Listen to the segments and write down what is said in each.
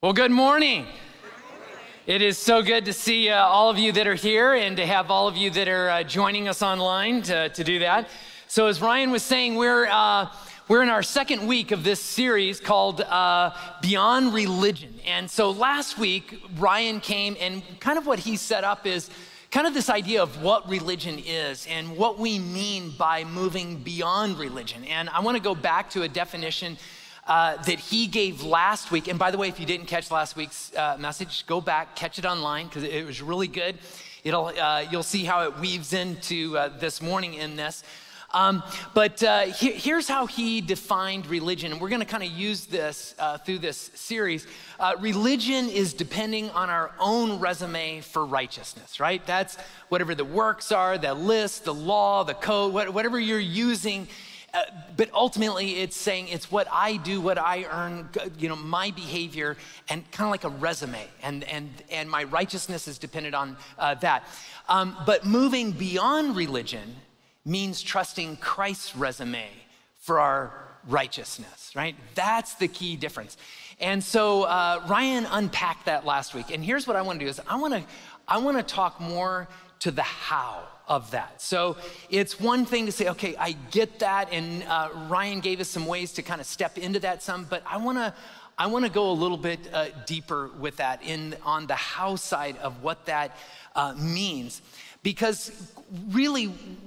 Well, good morning. It is so good to see uh, all of you that are here and to have all of you that are uh, joining us online to, to do that. So, as Ryan was saying, we're, uh, we're in our second week of this series called uh, Beyond Religion. And so, last week, Ryan came and kind of what he set up is kind of this idea of what religion is and what we mean by moving beyond religion. And I want to go back to a definition uh, that he gave last week. And by the way, if you didn't catch last week's uh, message, go back, catch it online because it was really good. It'll, uh, you'll see how it weaves into uh, this morning in this. Um, but uh, he, here's how he defined religion. And we're going to kind of use this uh, through this series. religion is depending on our own resume for righteousness, right? That's whatever the works are, the list, the law, the code, whatever you're using uh, but ultimately, it's saying it's what I do, what I earn, you know, my behavior, and kind of like a resume. And, and, and my righteousness is dependent on uh, that. Um, but moving beyond religion means trusting Christ's resume for our righteousness, right? That's the key difference. And so uh, Ryan unpacked that last week. And here's what I want to do is I want to I want to talk more to the how of that. So it's one thing to say, okay, I get that, and uh, Ryan gave us some ways to kind of step into that some, but I want to. I want to go a little bit uh, deeper with that in on the how side of what that uh, means, because really,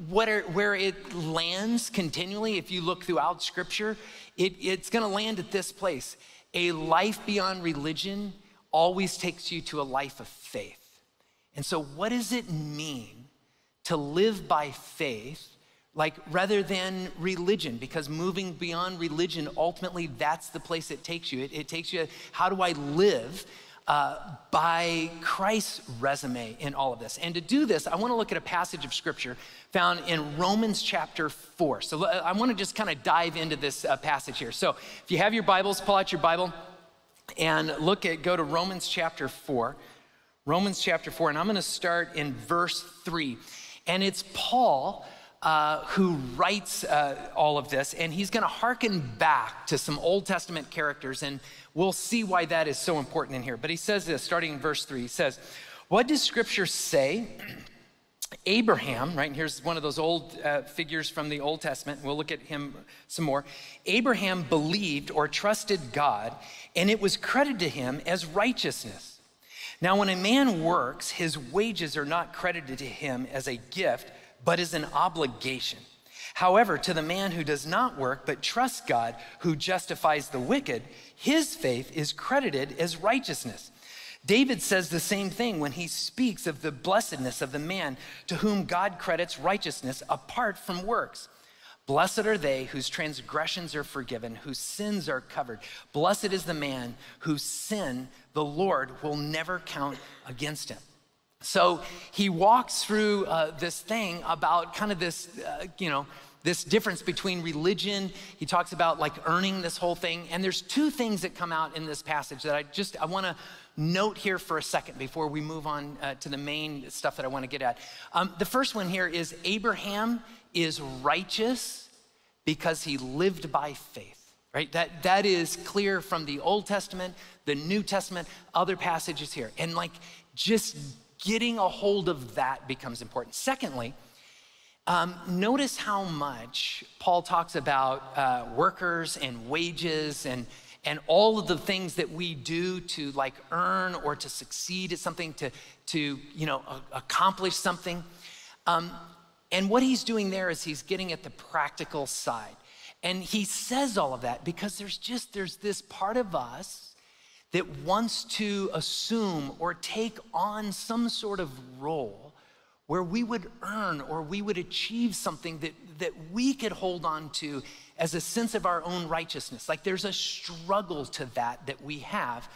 what are, where it lands continually, if you look throughout Scripture, it, it's going to land at this place. A life beyond religion always takes you to a life of faith. And so, what does it mean to live by faith, like rather than religion? Because moving beyond religion, ultimately, that's the place it takes you. It, it takes you, how do I live? Uh, by Christ's resume in all of this. And to do this, I want to look at a passage of scripture found in Romans chapter 4. So I want to just kind of dive into this uh, passage here. So if you have your Bibles, pull out your Bible and look at, go to Romans chapter 4. Romans chapter 4, and I'm going to start in verse 3. And it's Paul uh, who writes uh, all of this, and he's going to hearken back to some Old Testament characters, and we'll see why that is so important in here. But he says this, starting in verse 3, he says, What does Scripture say? Abraham, right, and here's one of those old uh, figures from the Old Testament. We'll look at him some more. Abraham believed or trusted God, and it was credited to him as righteousness. Now, when a man works, his wages are not credited to him as a gift, but as an obligation. However, to the man who does not work, but trusts God, who justifies the wicked, his faith is credited as righteousness. David says the same thing when he speaks of the blessedness of the man to whom God credits righteousness apart from works. Blessed are they whose transgressions are forgiven, whose sins are covered. Blessed is the man whose sin the Lord will never count against him. So he walks through uh, this thing about kind of this, uh, you know, this difference between religion. He talks about like earning this whole thing. And there's two things that come out in this passage that I just, I want to note here for a second before we move on uh, to the main stuff that I want to get at. Um, the first one here is Abraham is righteous because he lived by faith right? That that is clear from the old testament the new testament other passages here. And like just getting a hold of that becomes important. Secondly um, notice how much paul talks about uh, workers and wages and and all of the things that we do to like earn or to succeed at something to to you know accomplish something. Um, and what he's doing there is he's getting at the practical side. And he says all of that because there's just there's this part of us that wants to assume or take on some sort of role where we would earn or we would achieve something that, that we could hold on to as a sense of our own righteousness. Like there's a struggle to that that we have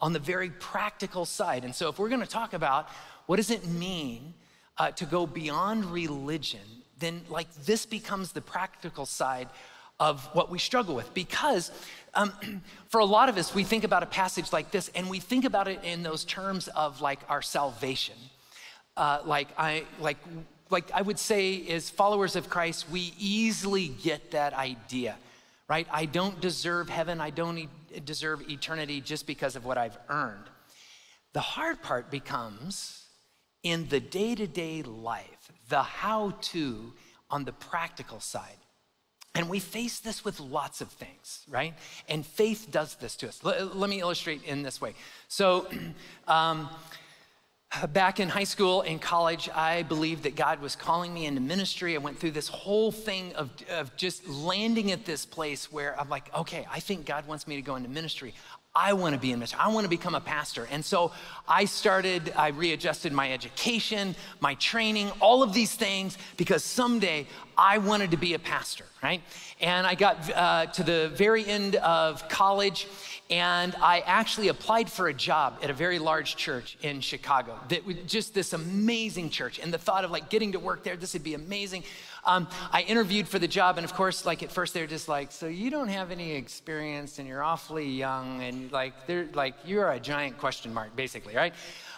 on the very practical side. And so if we're going to talk about what does it mean uh, to go beyond religion, then like this becomes the practical side of what we struggle with. Because um, for a lot of us, we think about a passage like this and we think about it in those terms of like our salvation. Uh, like I like like I would say, as followers of Christ, we easily get that idea, right? I don't deserve heaven. I don't deserve eternity just because of what I've earned. The hard part becomes in the day to day life, the how to on the practical side. And we face this with lots of things, right? And faith does this to us. L- let me illustrate in this way. So, um, back in high school and college, I believed that God was calling me into ministry. I went through this whole thing of, of just landing at this place where I'm like, okay, I think God wants me to go into ministry. I want to be in ministry. I want to become a pastor. And so I started, I readjusted my education, my training, all of these things because someday I wanted to be a pastor, right? And I got uh, to the very end of college and I actually applied for a job at a very large church in Chicago. That was just this amazing church. And the thought of like getting to work there, this would be amazing. Um, I interviewed for the job, and of course, like at first, they're just like, "So you don't have any experience, and you're awfully young, and like they're like you're a giant question mark, basically, right?"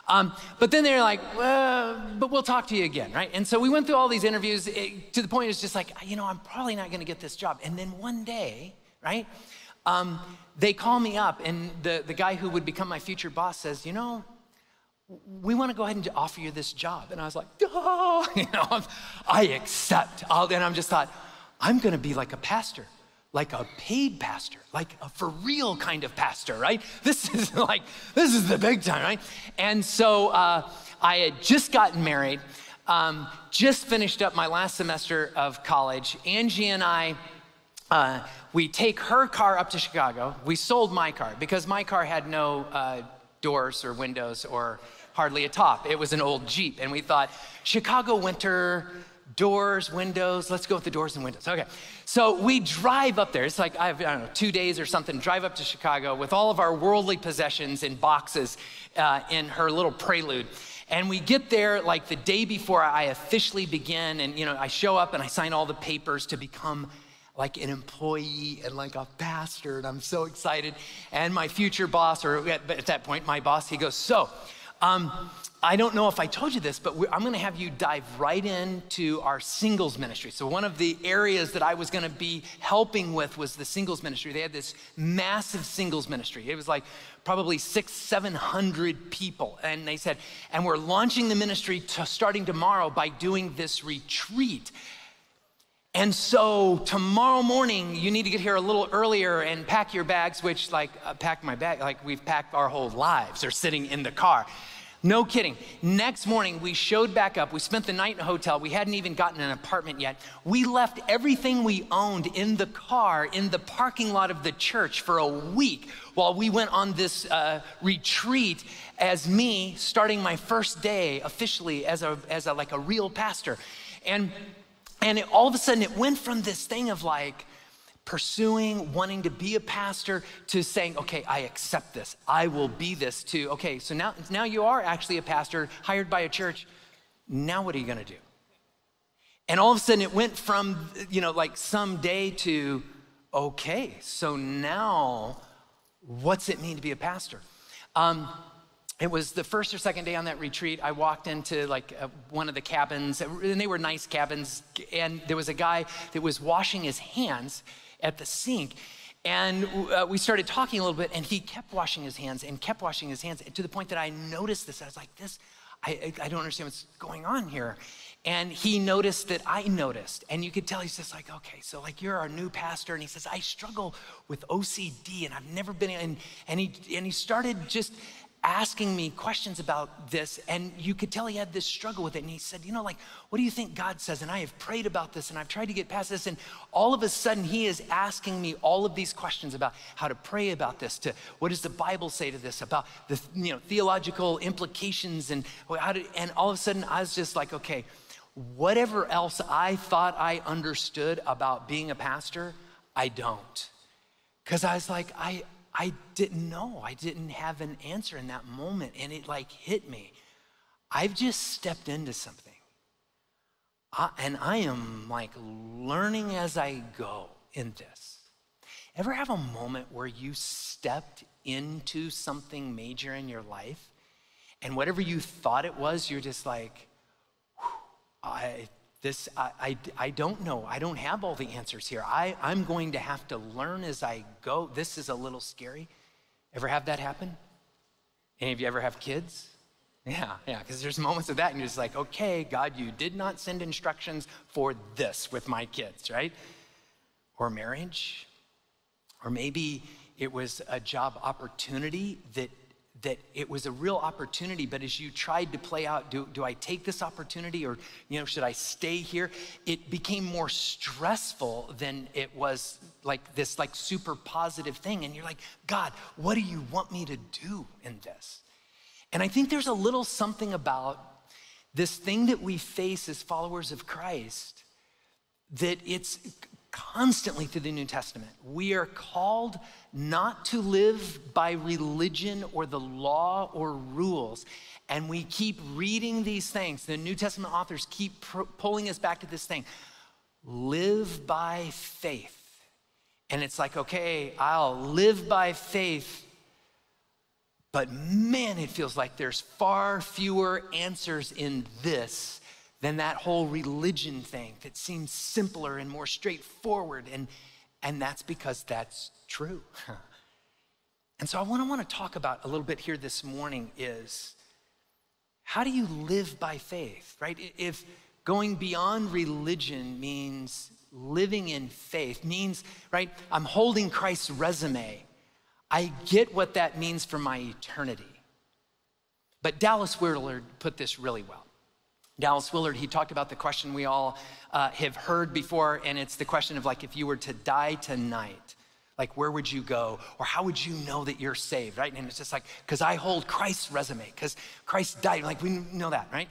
Um, but then they're like, well, but we'll talk to you again, right? And so we went through all these interviews it, to the point it's just like, you know, I'm probably not going to get this job. And then one day, right? Um, they call me up, and the, the guy who would become my future boss says, You know, we want to go ahead and offer you this job. And I was like, oh, you know, I accept. and I'm just thought, I'm going to be like a pastor, like a paid pastor, like a for real kind of pastor, right? This is like, this is the big time, right? And so uh, I had just gotten married, um, just finished up my last semester of college. Angie and I, uh, we take her car up to Chicago. We sold my car because my car had no uh, doors or windows or hardly a top. It was an old Jeep. And we thought, Chicago winter, doors, windows, let's go with the doors and windows. Okay. So we drive up there. It's like, I, have, I don't know, two days or something, drive up to Chicago with all of our worldly possessions in boxes uh, in her little Prelude. And we get there like the day before I officially begin. And, you know, I show up and I sign all the papers to become like an employee and like a pastor, and I'm so excited. And my future boss, or at, at that point, my boss, he goes, So, um, I don't know if I told you this, but I'm going to have you dive right into our singles ministry. So, one of the areas that I was going to be helping with was the singles ministry. They had this massive singles ministry. It was like probably six, 700 people. And they said, and we're launching the ministry to starting tomorrow by doing this retreat. And so tomorrow morning, you need to get here a little earlier and pack your bags, which, like, uh, pack my bag, like we've packed our whole lives. They're sitting in the car. No kidding. Next morning, we showed back up. We spent the night in a hotel. We hadn't even gotten an apartment yet. We left everything we owned in the car in the parking lot of the church for a week while we went on this uh, retreat as me starting my first day officially as a, as a like a real pastor. And and it, all of a sudden, it went from this thing of like pursuing, wanting to be a pastor, to saying, okay, I accept this. I will be this to, okay, so now, now you are actually a pastor hired by a church. Now what are you going to do? And all of a sudden, it went from, you know, like someday to, okay, so now what's it mean to be a pastor? Um, it was the first or second day on that retreat. I walked into like uh, one of the cabins, and they were nice cabins. And there was a guy that was washing his hands at the sink. And uh, we started talking a little bit, and he kept washing his hands and kept washing his hands to the point that I noticed this. I was like, this, I, I don't understand what's going on here. And he noticed that I noticed. And you could tell he's just like, okay, so like you're our new pastor. And he says, I struggle with OCD and I've never been, and, and, he, and he started just asking me questions about this, and you could tell he had this struggle with it. And he said, You know, like, what do you think God says? And I have prayed about this, and I've tried to get past this. And all of a sudden, he is asking me all of these questions about how to pray about this, to what does the Bible say to this, about the you know, theological implications, and how to, and all of a sudden, I was just like, okay, whatever else I thought I understood about being a pastor, I don't. Because I was like, I, I didn't know. I didn't have an answer in that moment. And it like hit me. I've just stepped into something. I, and I am like learning as I go in this. Ever have a moment where you stepped into something major in your life and whatever you thought it was, you're just like, I, this, I, I, I, don't know. I don't have all the answers here. I, I'm going to have to learn as I go. This is a little scary. Ever have that happen? Any of you ever have kids? Yeah, yeah, because there's moments of that, and you're just like, okay, God, you did not send instructions for this with my kids, right? Or marriage. Or maybe it was a job opportunity that that it was a real opportunity, but as you tried to play out, do, do I take this opportunity or, you know, should I stay here? It became more stressful than it was like this like super positive thing. And you're like, God, what do you want me to do in this? And I think there's a little something about this thing that we face as followers of Christ that it's constantly through the New Testament. We are called not to live by religion or the law or rules. And we keep reading these things. The New Testament authors keep pulling us back to this thing live by faith. And it's like, okay, I'll live by faith. But man, it feels like there's far fewer answers in this than that whole religion thing that seems simpler and more straightforward. And, and that's because that's true. and so, what I want to talk about a little bit here this morning is how do you live by faith, right? If going beyond religion means living in faith, means, right, I'm holding Christ's resume, I get what that means for my eternity. But Dallas Willard put this really well. Dallas Willard, he talked about the question we all uh, have heard before, and it's the question of like, if you were to die tonight, like, where would you go? Or how would you know that you're saved, right? And it's just like, because I hold Christ's resume, because Christ died. Like, we know that, right?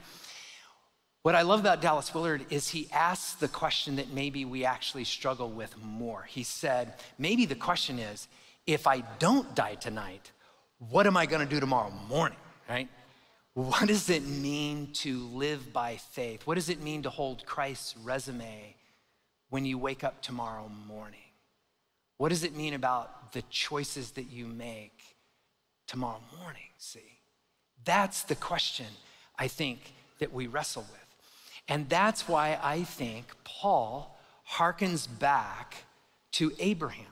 What I love about Dallas Willard is he asks the question that maybe we actually struggle with more. He said, maybe the question is, if I don't die tonight, what am I gonna do tomorrow morning, right? What does it mean to live by faith? What does it mean to hold Christ's resume when you wake up tomorrow morning? What does it mean about the choices that you make tomorrow morning? See, that's the question I think that we wrestle with. And that's why I think Paul harkens back to Abraham.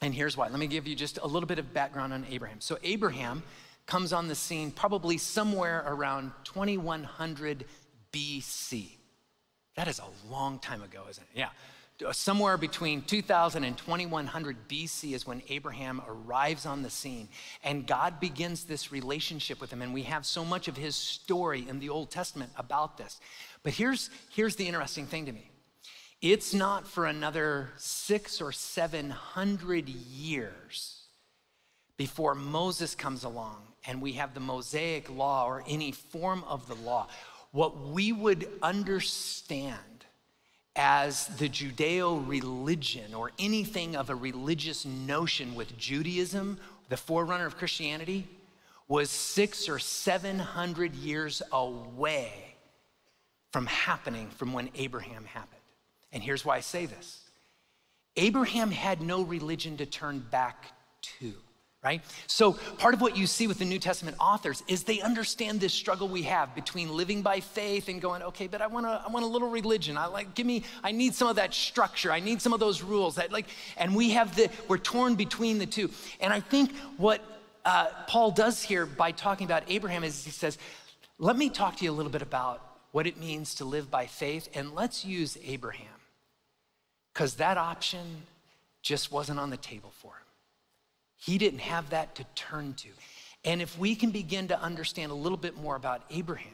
And here's why. Let me give you just a little bit of background on Abraham. So, Abraham comes on the scene probably somewhere around 2100 BC. That is a long time ago, isn't it? Yeah. Somewhere between 2000 and 2100 BC is when Abraham arrives on the scene. And God begins this relationship with him. And we have so much of his story in the Old Testament about this. But here's, here's the interesting thing to me it's not for another six or seven hundred years before Moses comes along and we have the Mosaic law or any form of the law, what we would understand as the Judeo religion or anything of a religious notion with Judaism, the forerunner of Christianity, was six or seven hundred years away from happening from when Abraham happened. And here's why I say this Abraham had no religion to turn back to right? So, part of what you see with the New Testament authors is they understand this struggle we have between living by faith and going, okay, but I want I want a little religion. I like, give me, I need some of that structure. I need some of those rules that like, and we have the, we're torn between the two. And I think what uh, Paul does here by talking about Abraham is he says, let me talk to you a little bit about what it means to live by faith, and let's use Abraham, because that option just wasn't on the table for him. He didn't have that to turn to. And if we can begin to understand a little bit more about Abraham,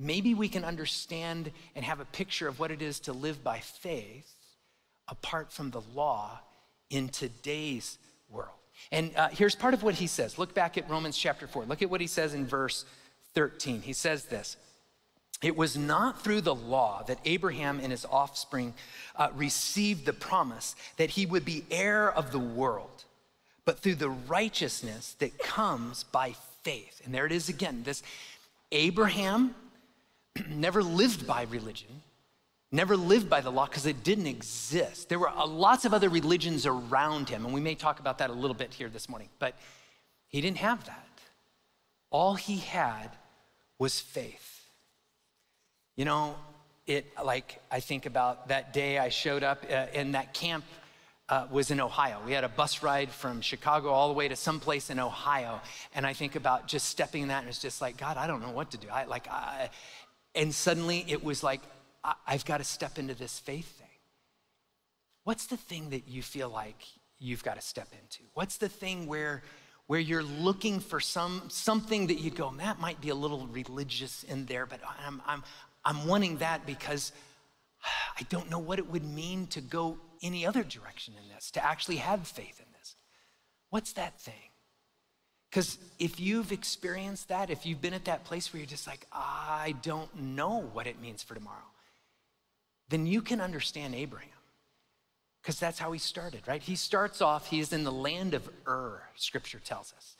maybe we can understand and have a picture of what it is to live by faith apart from the law in today's world. And uh, here's part of what he says. Look back at Romans chapter 4. Look at what he says in verse 13. He says this It was not through the law that Abraham and his offspring uh, received the promise that he would be heir of the world but through the righteousness that comes by faith. And there it is again. This Abraham never lived by religion, never lived by the law because it didn't exist. There were uh, lots of other religions around him, and we may talk about that a little bit here this morning, but he didn't have that. All he had was faith. You know, it like I think about that day I showed up uh, in that camp uh, was in Ohio. We had a bus ride from Chicago all the way to someplace in Ohio, and I think about just stepping in that, and it's just like God, I don't know what to do. I like, I, and suddenly it was like I, I've got to step into this faith thing. What's the thing that you feel like you've got to step into? What's the thing where where you're looking for some something that you go, that might be a little religious in there, but I'm I'm I'm wanting that because I don't know what it would mean to go any other direction in this, to actually have faith in this. What's that thing? Because if you've experienced that, if you've been at that place where you're just like, I don't know what it means for tomorrow, then you can understand Abraham. Because that's how he started, right? He starts off, he is in the land of Ur, scripture tells us.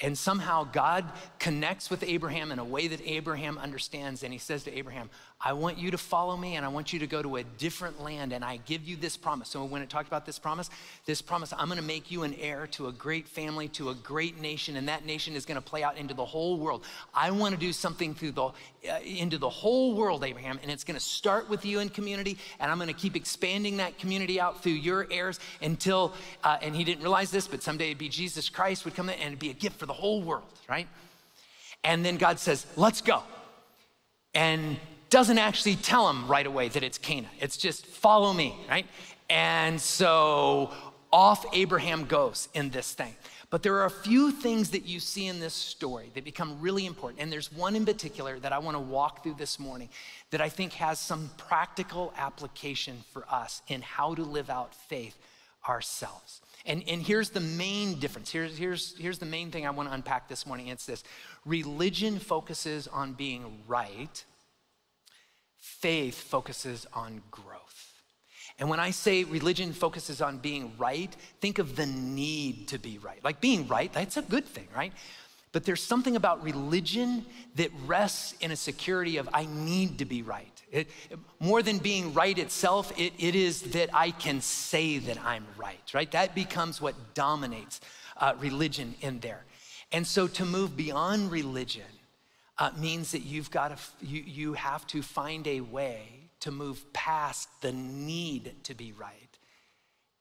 And somehow God connects with Abraham in a way that Abraham understands. And he says to Abraham, I want you to follow me and I want you to go to a different land and I give you this promise. So when it talked about this promise, this promise, I'm going to make you an heir to a great family, to a great nation, and that nation is going to play out into the whole world. I want to do something through the uh, into the whole world, Abraham, and it's going to start with you in community, and I'm going to keep expanding that community out through your heirs until, uh, and he didn't realize this, but someday it'd be Jesus Christ would come in and it'd be a gift for the whole world, right? And then God says, "Let's go." And doesn't actually tell him right away that it's Canaan. It's just follow me, right? And so off Abraham goes in this thing. But there are a few things that you see in this story that become really important. And there's one in particular that I want to walk through this morning that I think has some practical application for us in how to live out faith ourselves. And, and here's the main difference. Here's, here's, here's the main thing I want to unpack this morning. It's this religion focuses on being right, faith focuses on growth. And when I say religion focuses on being right, think of the need to be right. Like being right, that's a good thing, right? But there's something about religion that rests in a security of I need to be right. It, more than being right itself, it, it is that I can say that I'm right, right? That becomes what dominates uh, religion in there. And so to move beyond religion uh, means that you've got to, you, you have to find a way to move past the need to be right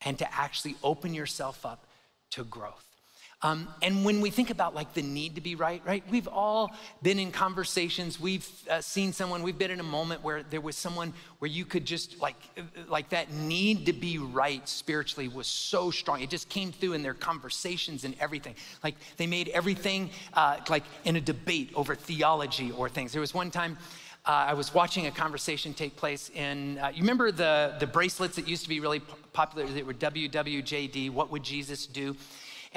and to actually open yourself up to growth. Um, and when we think about like the need to be right, right, we've all been in conversations. We've uh, seen someone. We've been in a moment where there was someone where you could just like, uh, like that need to be right spiritually was so strong. It just came through in their conversations and everything. Like they made everything uh, like in a debate over theology or things. There was one time. Uh, I was watching a conversation take place in, uh, you remember the, the bracelets that used to be really popular that were WWJD, what would Jesus do?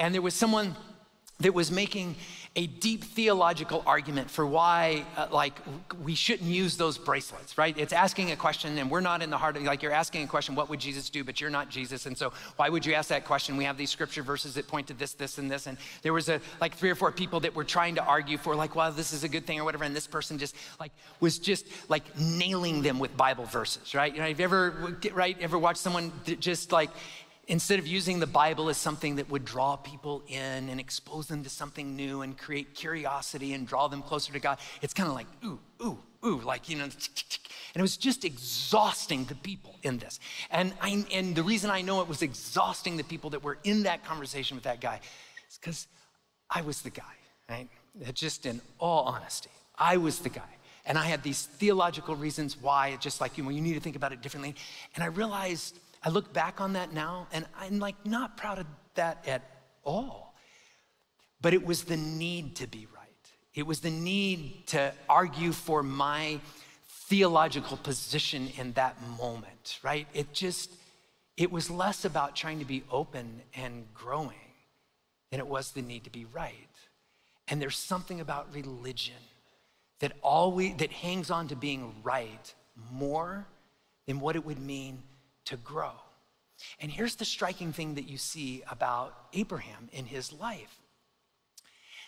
And there was someone that was making a deep theological argument for why uh, like we shouldn't use those bracelets right? It's asking a question and we're not in the heart of like you're asking a question what would jesus do? But you're not jesus and so why would you ask that question? We have these scripture verses that point to this this and this and there was a like three or four people that were trying to argue for like well this is a good thing or whatever and this person just like was just like nailing them with bible verses right? You know have you ever right ever watched someone just like instead of using the Bible as something that would draw people in and expose them to something new and create curiosity and draw them closer to God, it's kind of like, ooh, ooh, ooh, like, you know, and it was just exhausting the people in this. And, I, and the reason I know it was exhausting the people that were in that conversation with that guy is because I was the guy, right? Just in all honesty, I was the guy. And I had these theological reasons why, just like you, know, you need to think about it differently. And I realized I look back on that now and I'm like not proud of that at all. But it was the need to be right. It was the need to argue for my theological position in that moment, right? It just, it was less about trying to be open and growing than it was the need to be right. And there's something about religion that always that hangs on to being right more than what it would mean to grow. And here's the striking thing that you see about Abraham in his life.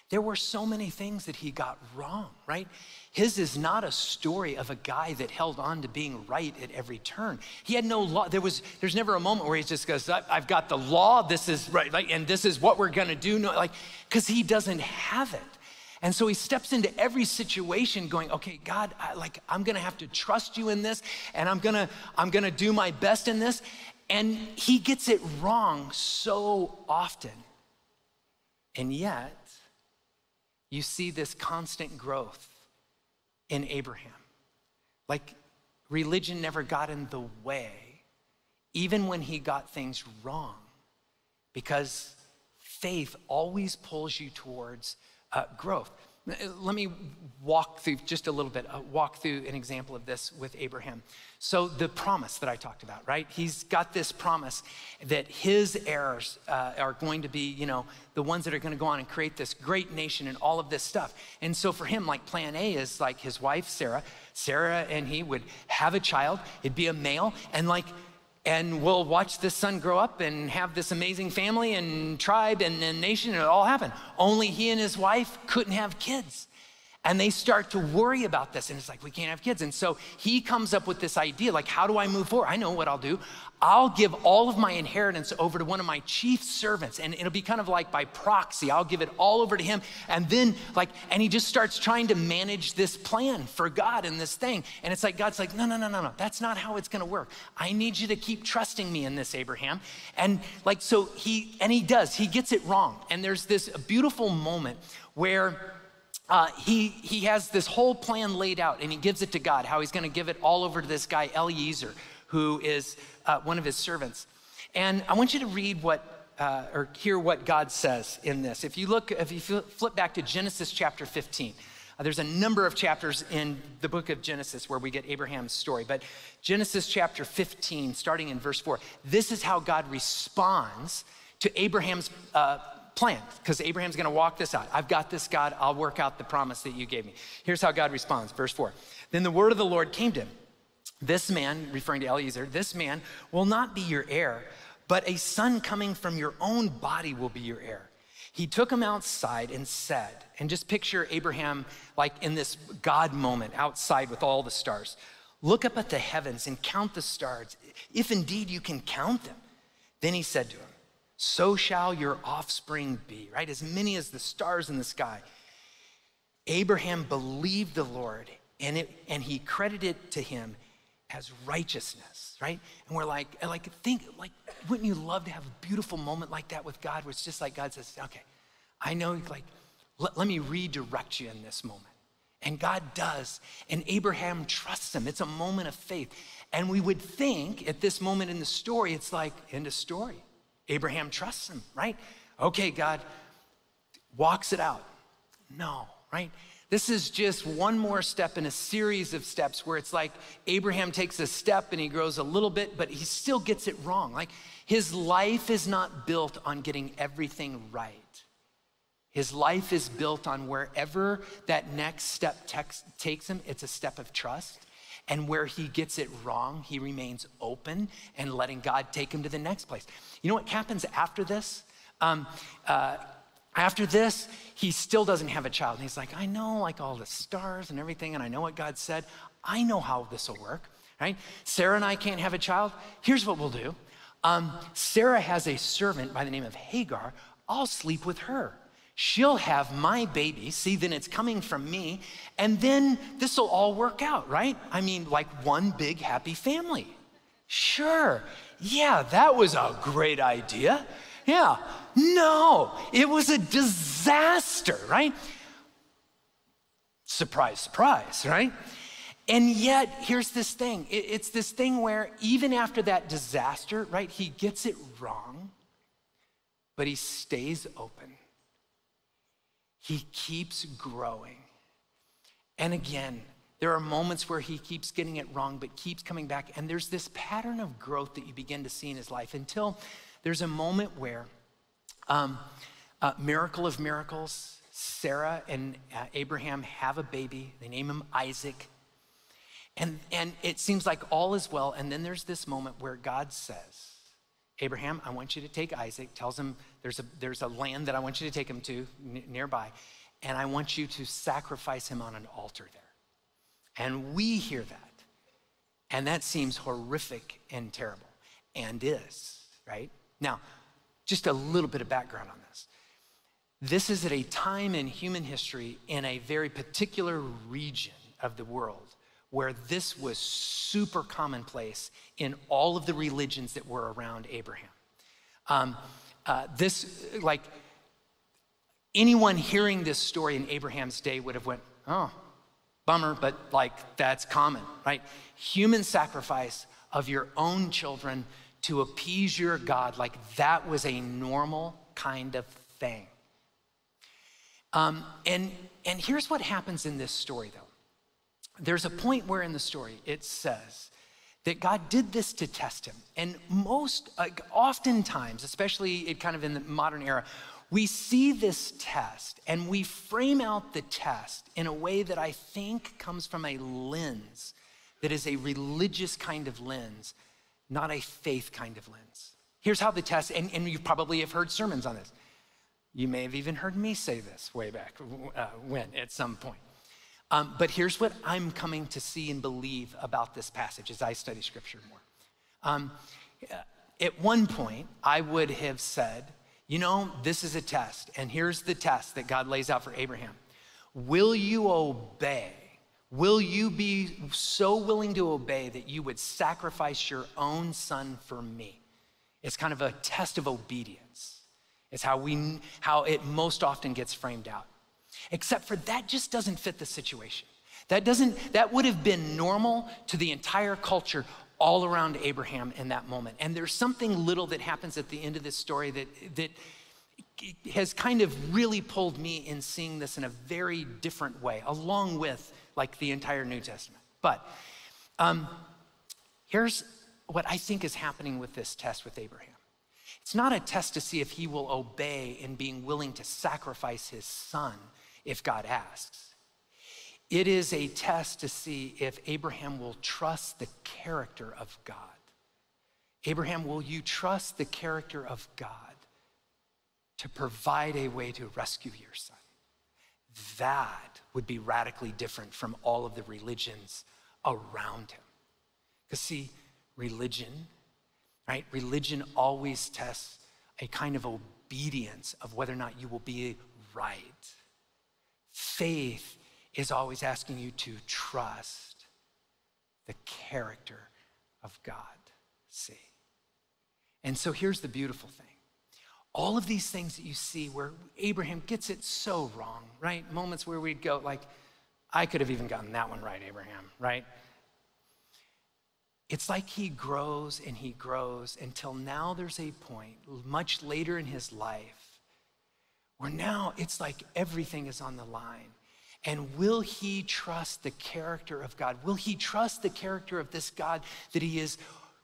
There were so many things that he got wrong, right? His is not a story of a guy that held on to being right at every turn. He had no law. There was, there's never a moment where he just goes, I've got the law, this is right, like, and this is what we're gonna do. No, like, because he doesn't have it. And so he steps into every situation going, okay, God, I, like I'm gonna have to trust you in this, and I'm gonna, I'm gonna do my best in this. And he gets it wrong so often. And yet, you see this constant growth in Abraham. Like religion never got in the way, even when he got things wrong, because faith always pulls you towards uh, growth. Let me walk through just a little bit, uh, walk through an example of this with Abraham. So, the promise that I talked about, right? He's got this promise that his heirs uh, are going to be, you know, the ones that are going to go on and create this great nation and all of this stuff. And so, for him, like plan A is like his wife, Sarah. Sarah and he would have a child, it'd be a male, and like and we'll watch this son grow up and have this amazing family and tribe and, and nation, and it all happen. Only he and his wife couldn't have kids. And they start to worry about this. And it's like, we can't have kids. And so he comes up with this idea like, how do I move forward? I know what I'll do. I'll give all of my inheritance over to one of my chief servants. And it'll be kind of like by proxy. I'll give it all over to him. And then, like, and he just starts trying to manage this plan for God and this thing. And it's like, God's like, no, no, no, no, no. That's not how it's going to work. I need you to keep trusting me in this, Abraham. And like, so he, and he does, he gets it wrong. And there's this beautiful moment where, uh, he, he has this whole plan laid out and he gives it to God, how he's going to give it all over to this guy, Eliezer, who is uh, one of his servants. And I want you to read what, uh, or hear what God says in this. If you look, if you flip back to Genesis chapter 15, uh, there's a number of chapters in the book of Genesis where we get Abraham's story, but Genesis chapter 15, starting in verse 4, this is how God responds to Abraham's uh, plan because Abraham's going to walk this out. I've got this, God. I'll work out the promise that you gave me. Here's how God responds. Verse 4. Then the word of the Lord came to him. This man, referring to Eliezer, this man will not be your heir, but a son coming from your own body will be your heir. He took him outside and said, and just picture Abraham like in this God moment outside with all the stars. Look up at the heavens and count the stars, if indeed you can count them. Then he said to him, so shall your offspring be, right? As many as the stars in the sky. Abraham believed the Lord and, it, and he credited to him as righteousness, right? And we're like, like think, like, wouldn't you love to have a beautiful moment like that with God where it's just like God says, okay, I know, like, let, let me redirect you in this moment. And God does. And Abraham trusts him. It's a moment of faith. And we would think at this moment in the story, it's like, end of story. Abraham trusts him, right? Okay, God walks it out. No, right? This is just one more step in a series of steps where it's like Abraham takes a step and he grows a little bit, but he still gets it wrong. Like his life is not built on getting everything right. His life is built on wherever that next step takes him, it's a step of trust. And where he gets it wrong, he remains open and letting God take him to the next place. You know what happens after this? Um, uh, after this, he still doesn't have a child. And he's like, I know like all the stars and everything, and I know what God said. I know how this will work, right? Sarah and I can't have a child. Here's what we'll do. Um, Sarah has a servant by the name of Hagar. I'll sleep with her. She'll have my baby. See, then it's coming from me. And then this will all work out, right? I mean, like one big happy family. Sure. Yeah, that was a great idea. Yeah. No, it was a disaster, right? Surprise, surprise, right? And yet, here's this thing it's this thing where even after that disaster, right, he gets it wrong, but he stays open he keeps growing. And again, there are moments where he keeps getting it wrong, but keeps coming back. And there's this pattern of growth that you begin to see in his life until there's a moment where, um, uh, miracle of miracles, Sarah and uh, Abraham have a baby. They name him Isaac. And, and it seems like all is well. And then there's this moment where God says, Abraham, I want you to take Isaac, tells him there's a, there's a land that I want you to take him to n- nearby, and I want you to sacrifice him on an altar there. And we hear that, and that seems horrific and terrible, and is, right? Now, just a little bit of background on this. this is at a time in human history in a very particular region of the world where this was super commonplace in all of the religions that were around Abraham. Um, uh, this, like, anyone hearing this story in Abraham's day would have went, oh, bummer, but like that's common, right? Human sacrifice of your own children to appease your God, like that was a normal kind of thing. Um, and, and here's what happens in this story, though. There's a point where in the story it says that God did this to test him. And most, like, oftentimes, especially it kind of in the modern era, we see this test and we frame out the test in a way that I think comes from a lens that is a religious kind of lens, not a faith kind of lens. Here's how the test, and, and you probably have heard sermons on this. You may have even heard me say this way back uh, when, at some point. Um, but here's what I'm coming to see and believe about this passage as I study scripture more. Um, at one point, I would have said, you know, this is a test, and here's the test that God lays out for Abraham. Will you obey? Will you be so willing to obey that you would sacrifice your own son for me? It's kind of a test of obedience. It's how we how it most often gets framed out. Except for that just doesn't fit the situation. That doesn't that would have been normal to the entire culture all around Abraham in that moment. And there's something little that happens at the end of this story that that has kind of really pulled me in seeing this in a very different way, along with like the entire New Testament. But um, here's what I think is happening with this test with Abraham. It's not a test to see if he will obey in being willing to sacrifice his son if God asks. It is a test to see if Abraham will trust the character of God. Abraham, will you trust the character of God to provide a way to rescue your son? That would be radically different from all of the religions around him. Because, see, religion, right? Religion always tests a kind of obedience of whether or not you will be right. Faith is always asking you to trust the character of God. See? And so here's the beautiful thing. All of these things that you see where Abraham gets it so wrong, right? Moments where we'd go, like, I could have even gotten that one right, Abraham, right? It's like he grows and he grows until now there's a point, much later in his life, where now it's like everything is on the line. And will he trust the character of God? Will he trust the character of this God that he has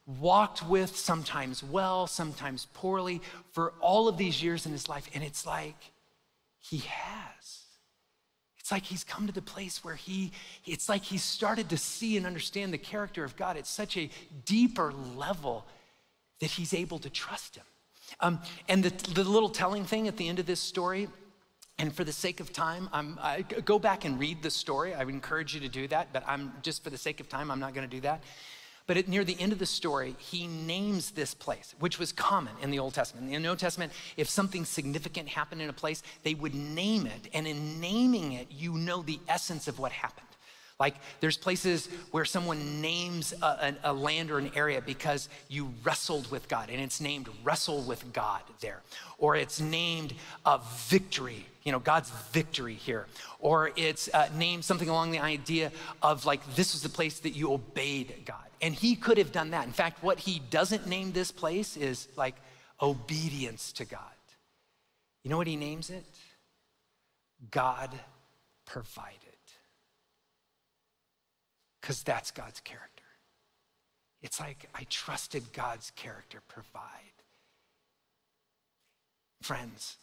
walked with, sometimes well, sometimes poorly, for all of these years in his life? And it's like he has. It's like he's come to the place where he, it's like he's started to see and understand the character of God at such a deeper level that he's able to trust him. Um, and the, the little telling thing at the end of this story and for the sake of time, I'm, I go back and read the story. I would encourage you to do that, but I'm just for the sake of time, I'm not going to do that. But at, near the end of the story, he names this place, which was common in the Old Testament. In the New Testament, if something significant happened in a place, they would name it. And in naming it, you know the essence of what happened. Like there's places where someone names a, a, land or an area because you wrestled with God, and it's named wrestle with God there. Or it's named a victory, you know, God's victory here. Or it's uh, named something along the idea of like, this is the place that you obeyed God. And he could have done that. In fact, what he doesn't name this place is like obedience to God. You know what he names it? God provided because that's God's character. It's like I trusted God's character provide. Friends,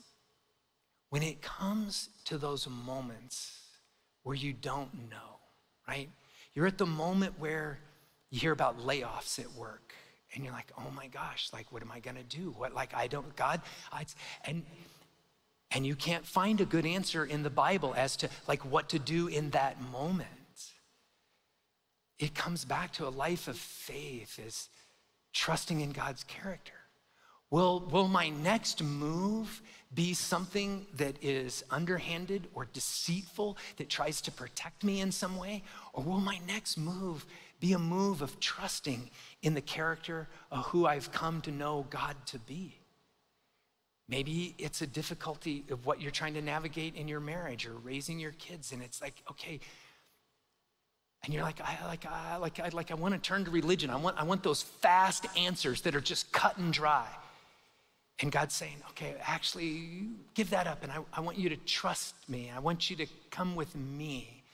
when it comes to those moments where you don't know, right? You're at the moment where you hear about layoffs at work and you're like, oh my gosh, like, what am I gonna do? What, like, I don't, God, I, and, and you can't find a good answer in the Bible as to like what to do in that moment it comes back to a life of faith is trusting in God's character. Will, will my next move be something that is underhanded or deceitful that tries to protect me in some way? Or will my next move be a move of trusting in the character of who I've come to know God to be? Maybe it's a difficulty of what you're trying to navigate in your marriage or raising your kids, and it's like, okay, and you're like, I like, I like, I like, I want to turn to religion. I want, I want those fast answers that are just cut and dry. And God's saying, okay, actually, give that up, and I, I want you to trust me. I want you to come with me.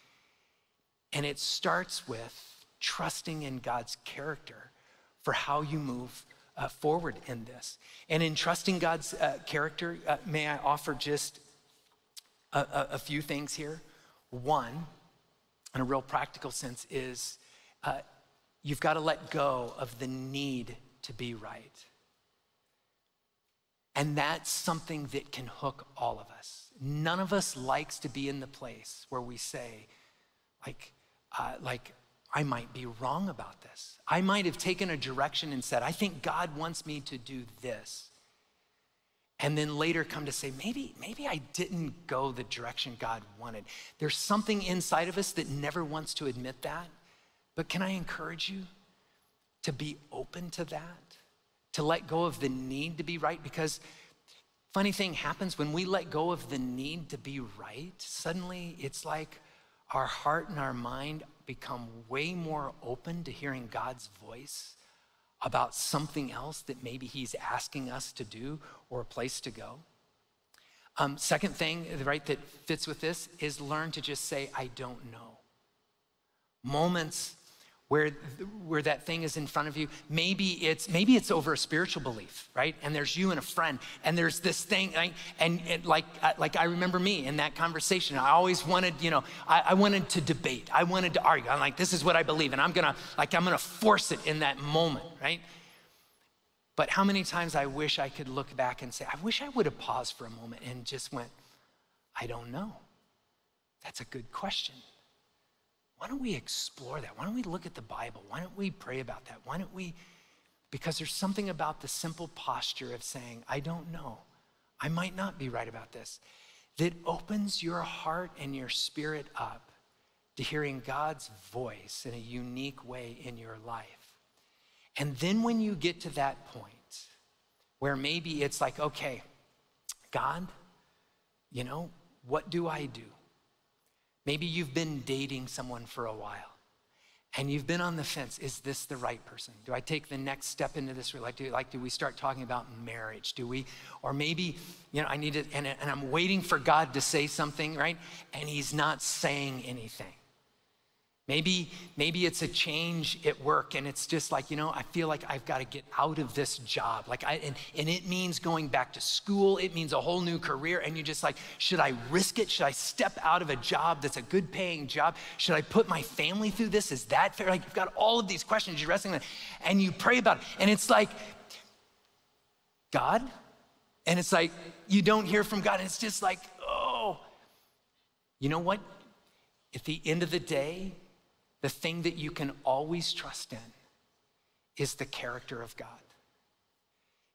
And it starts with trusting in God's character for how you move uh, forward in this. And in trusting God's uh, character, uh, may I offer just a, a, a, few things here? One, in a real practical sense, is uh, you've got to let go of the need to be right. And that's something that can hook all of us. None of us likes to be in the place where we say, like, uh, like, I might be wrong about this. I might have taken a direction and said, I think God wants me to do this. And then later come to say, maybe, maybe I didn't go the direction God wanted. There's something inside of us that never wants to admit that. But can I encourage you to be open to that? To let go of the need to be right? Because funny thing happens when we let go of the need to be right, suddenly it's like our heart and our mind become way more open to hearing God's voice about something else that maybe He's asking us to do or a place to go. Um, second thing, right, that fits with this is learn to just say, I don't know. Moments where, where that thing is in front of you. Maybe it's, maybe it's over a spiritual belief, right? And there's you and a friend, and there's this thing, and like, like I remember me in that conversation. I always wanted, you know, I, I wanted to debate. I wanted to argue. I'm like, this is what I believe, and I'm gonna, like, I'm gonna force it in that moment, right? But how many times I wish I could look back and say, I wish I would have paused for a moment and just went, I don't know. That's a good question. Why don't we explore that? Why don't we look at the Bible? Why don't we pray about that? Why don't we? Because there's something about the simple posture of saying, I don't know. I might not be right about this, that opens your heart and your spirit up to hearing God's voice in a unique way in your life. And then when you get to that point where maybe it's like, okay, God, you know, what do I do? Maybe you've been dating someone for a while and you've been on the fence. Is this the right person? Do I take the next step into this? Like, do, like, do we start talking about marriage? Do we, or maybe, you know, I need to, and, and I'm waiting for God to say something, right? And he's not saying anything. Maybe, maybe it's a change at work and it's just like, you know, I feel like I've got to get out of this job. Like I and, and it means going back to school, it means a whole new career. And you're just like, should I risk it? Should I step out of a job that's a good paying job? Should I put my family through this? Is that fair? Like you've got all of these questions you're wrestling with, and you pray about it. And it's like, God? And it's like you don't hear from God. And it's just like, oh. You know what? At the end of the day, the thing that you can always trust in is the character of God.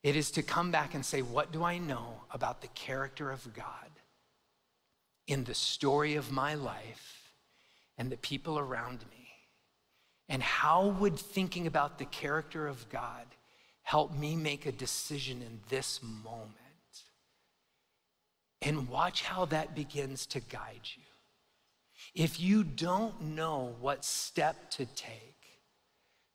It is to come back and say, What do I know about the character of God in the story of my life and the people around me? And how would thinking about the character of God help me make a decision in this moment? And watch how that begins to guide you. If you don't know what step to take,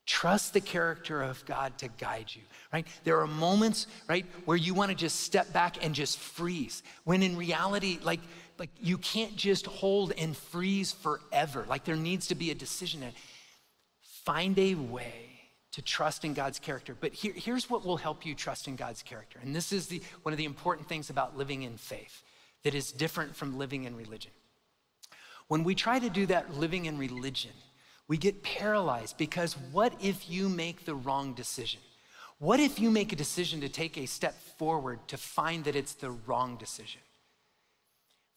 trust the character of God to guide you, right? There are moments, right, where you want to just step back and just freeze. When in reality, like, like you can't just hold and freeze forever. Like there needs to be a decision. Find a way to trust in God's character. But here, here's what will help you trust in God's character. And this is the, one of the important things about living in faith that is different from living in religion. When we try to do that living in religion, we get paralyzed because what if you make the wrong decision? What if you make a decision to take a step forward to find that it's the wrong decision?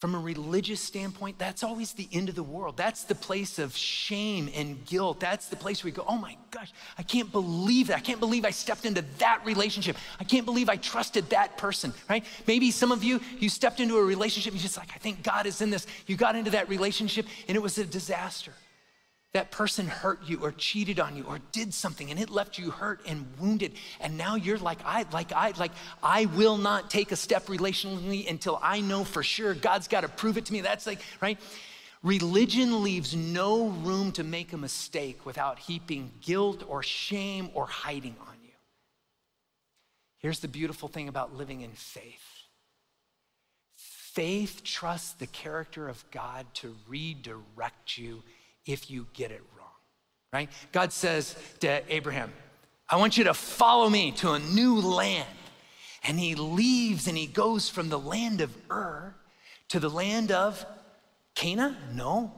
From a religious standpoint, that's always the end of the world. That's the place of shame and guilt. That's the place where we go, oh my gosh, I can't believe that. I can't believe I stepped into that relationship. I can't believe I trusted that person, right? Maybe some of you, you stepped into a relationship, you're just like, I think God is in this. You got into that relationship and it was a disaster that person hurt you or cheated on you or did something and it left you hurt and wounded. And now you're like i like i like i will not take a step relationally until i know for sure god's got to prove it to me. That's like right? Religion leaves no room to make a mistake without heaping guilt or shame or hiding on you. Here's the beautiful thing about living in faith. Faith trusts the character of god to redirect you if you get it wrong, right? God says to Abraham, I want you to follow me to a new land. And he leaves and he goes from the land of Ur to the land of Canaan? No,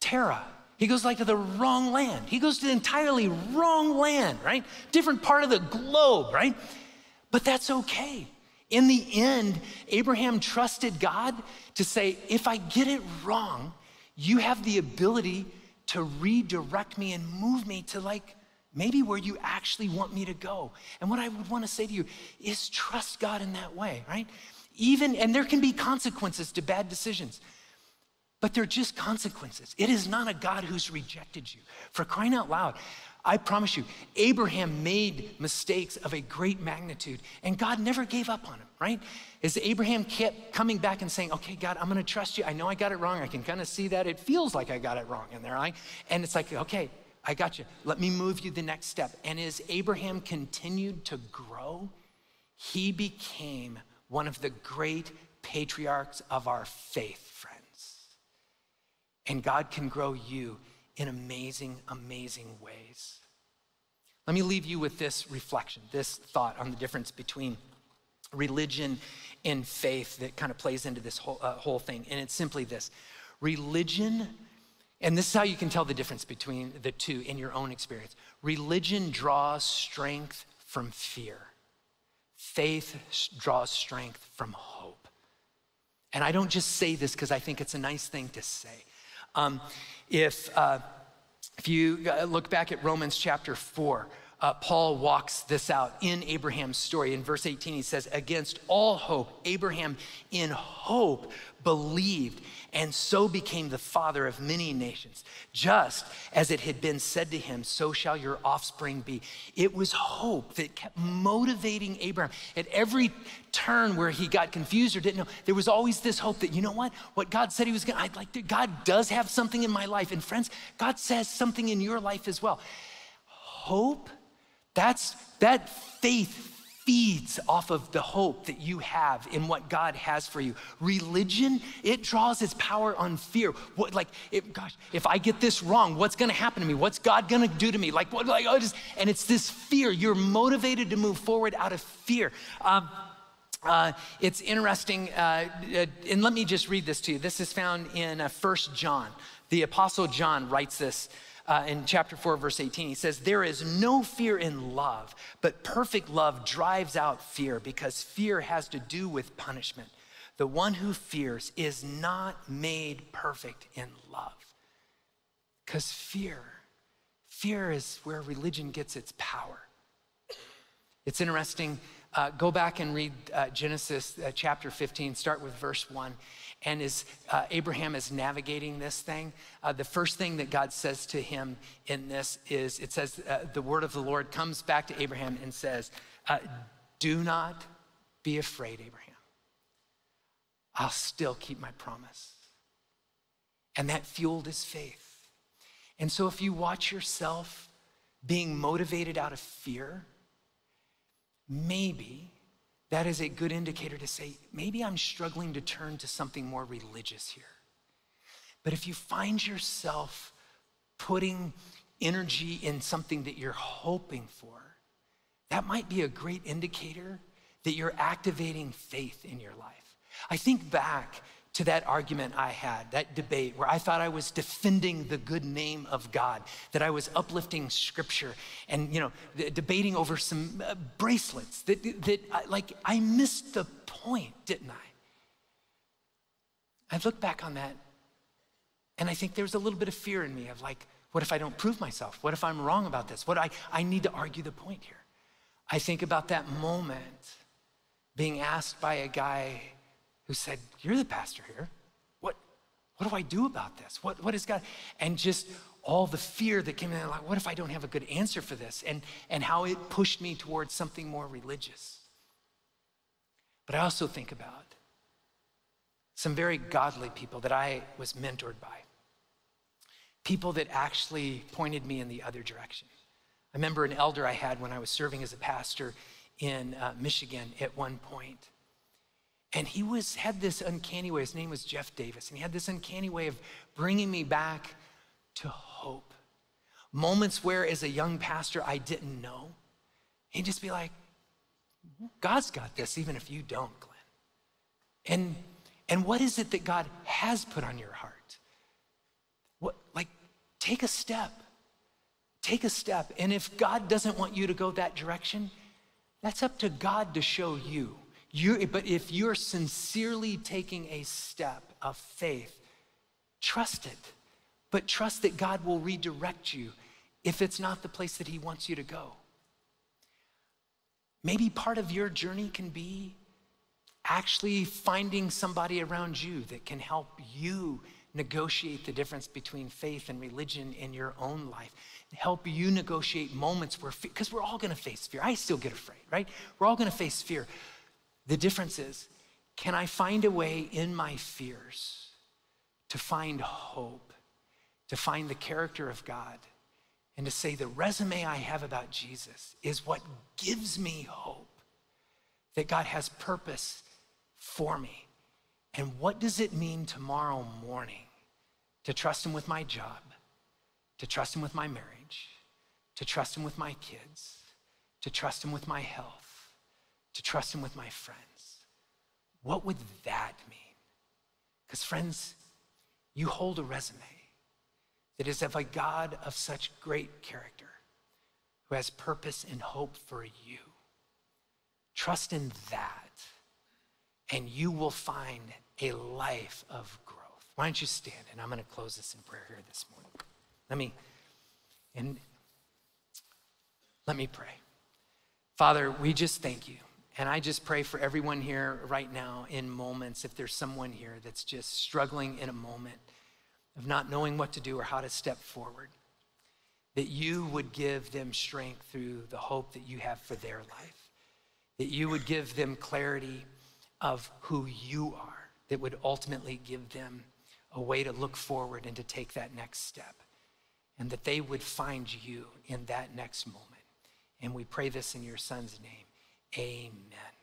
Terah. He goes like to the wrong land. He goes to the entirely wrong land, right? Different part of the globe, right? But that's okay. In the end, Abraham trusted God to say, if I get it wrong, you have the ability to redirect me and move me to like maybe where you actually want me to go. And what I would want to say to you is trust God in that way, right? Even, and there can be consequences to bad decisions, but they're just consequences. It is not a God who's rejected you. For crying out loud, I promise you, Abraham made mistakes of a great magnitude, and God never gave up on him, right? As Abraham kept coming back and saying, Okay, God, I'm gonna trust you. I know I got it wrong. I can kind of see that. It feels like I got it wrong in there, right? And it's like, Okay, I got you. Let me move you the next step. And as Abraham continued to grow, he became one of the great patriarchs of our faith, friends. And God can grow you in amazing, amazing ways. Let me leave you with this reflection, this thought on the difference between religion and faith that kind of plays into this whole, uh, whole thing. And it's simply this religion, and this is how you can tell the difference between the two in your own experience. Religion draws strength from fear, faith draws strength from hope. And I don't just say this because I think it's a nice thing to say. Um, if, uh, if you uh, look back at Romans chapter 4, uh, Paul walks this out in Abraham's story. In verse 18, he says, Against all hope, Abraham in hope believed and so became the father of many nations. Just as it had been said to him, so shall your offspring be. It was hope that kept motivating Abraham. At every turn where he got confused or didn't know, there was always this hope that, you know what? What God said he was going to, like, God does have something in my life. And friends, God says something in your life as well. Hope, that's that faith feeds off of the hope that you have in what God has for you. Religion, it draws its power on fear. What, like, gosh, if I get this wrong, what's going to happen to me? What's God going to do to me? Like, what? Like, oh, just, and it's this fear. You're motivated to move forward out of fear. Um, uh, it's interesting, uh, uh, and let me just read this to you. This is found in uh, First John. The Apostle John writes this uh, in chapter 4, verse 18. He says, There is no fear in love, but perfect love drives out fear because fear has to do with punishment. The one who fears is not made perfect in love. Because fear, fear is where religion gets its power. It's interesting. Uh, go back and read uh, Genesis uh, chapter 15, start with verse 1. And as uh, Abraham is navigating this thing, uh, the first thing that God says to him in this is it says, uh, the word of the Lord comes back to Abraham and says, uh, Do not be afraid, Abraham. I'll still keep my promise. And that fueled his faith. And so if you watch yourself being motivated out of fear, maybe that is a good indicator to say, maybe I'm struggling to turn to something more religious here. But if you find yourself putting energy in something that you're hoping for, that might be a great indicator that you're activating faith in your life. I think back to that argument I had, that debate where I thought I was defending the good name of God, that I was uplifting scripture and, you know, debating over some uh, bracelets that, that I, like I missed the point, didn't I? I look back on that and I think there's a little bit of fear in me of like, what if I don't prove myself? What if I'm wrong about this? What I, I need to argue the point here. I think about that moment being asked by a guy who said, You're the pastor here. What, what do I do about this? What, what is God? And just all the fear that came in, like, what if I don't have a good answer for this? And, and how it pushed me towards something more religious. But I also think about some very godly people that I was mentored by, people that actually pointed me in the other direction. I remember an elder I had when I was serving as a pastor in uh, Michigan at one point. And he was had this uncanny way. His name was Jeff Davis, and he had this uncanny way of bringing me back to hope. Moments where, as a young pastor, I didn't know. He'd just be like, "God's got this, even if you don't, Glenn." And and what is it that God has put on your heart? What like take a step. Take a step. And if God doesn't want you to go that direction, that's up to God to show you. You but if you're sincerely taking a step of faith, trust it. But trust that God will redirect you if it's not the place that He wants you to go. Maybe part of your journey can be actually finding somebody around you that can help you negotiate the difference between faith and religion in your own life. Help you negotiate moments where, because we're all gonna face fear. I still get afraid, right? We're all gonna face fear. The difference is, can I find a way in my fears to find hope, to find the character of God, and to say the resume I have about Jesus is what gives me hope that God has purpose for me. And what does it mean tomorrow morning to trust Him with my job, to trust Him with my marriage, to trust Him with my kids, to trust Him with my health, to trust Him with my friends? What would that mean? Because, friends, you hold a resume that is of a God of such great character who has purpose and hope for you. Trust in that and you will find a life of growth. Why don't you stand? And I'm going to close this in prayer here this morning. Let me, and let me pray. Father, we just thank you. And I just pray for everyone here right now in moments, if there's someone here that's just struggling in a moment of not knowing what to do or how to step forward, that you would give them strength through the hope that you have for their life, that you would give them clarity of who you are that would ultimately give them a way to look forward and to take that next step. And that they would find you in that next moment. And we pray this in your son's name. Amen.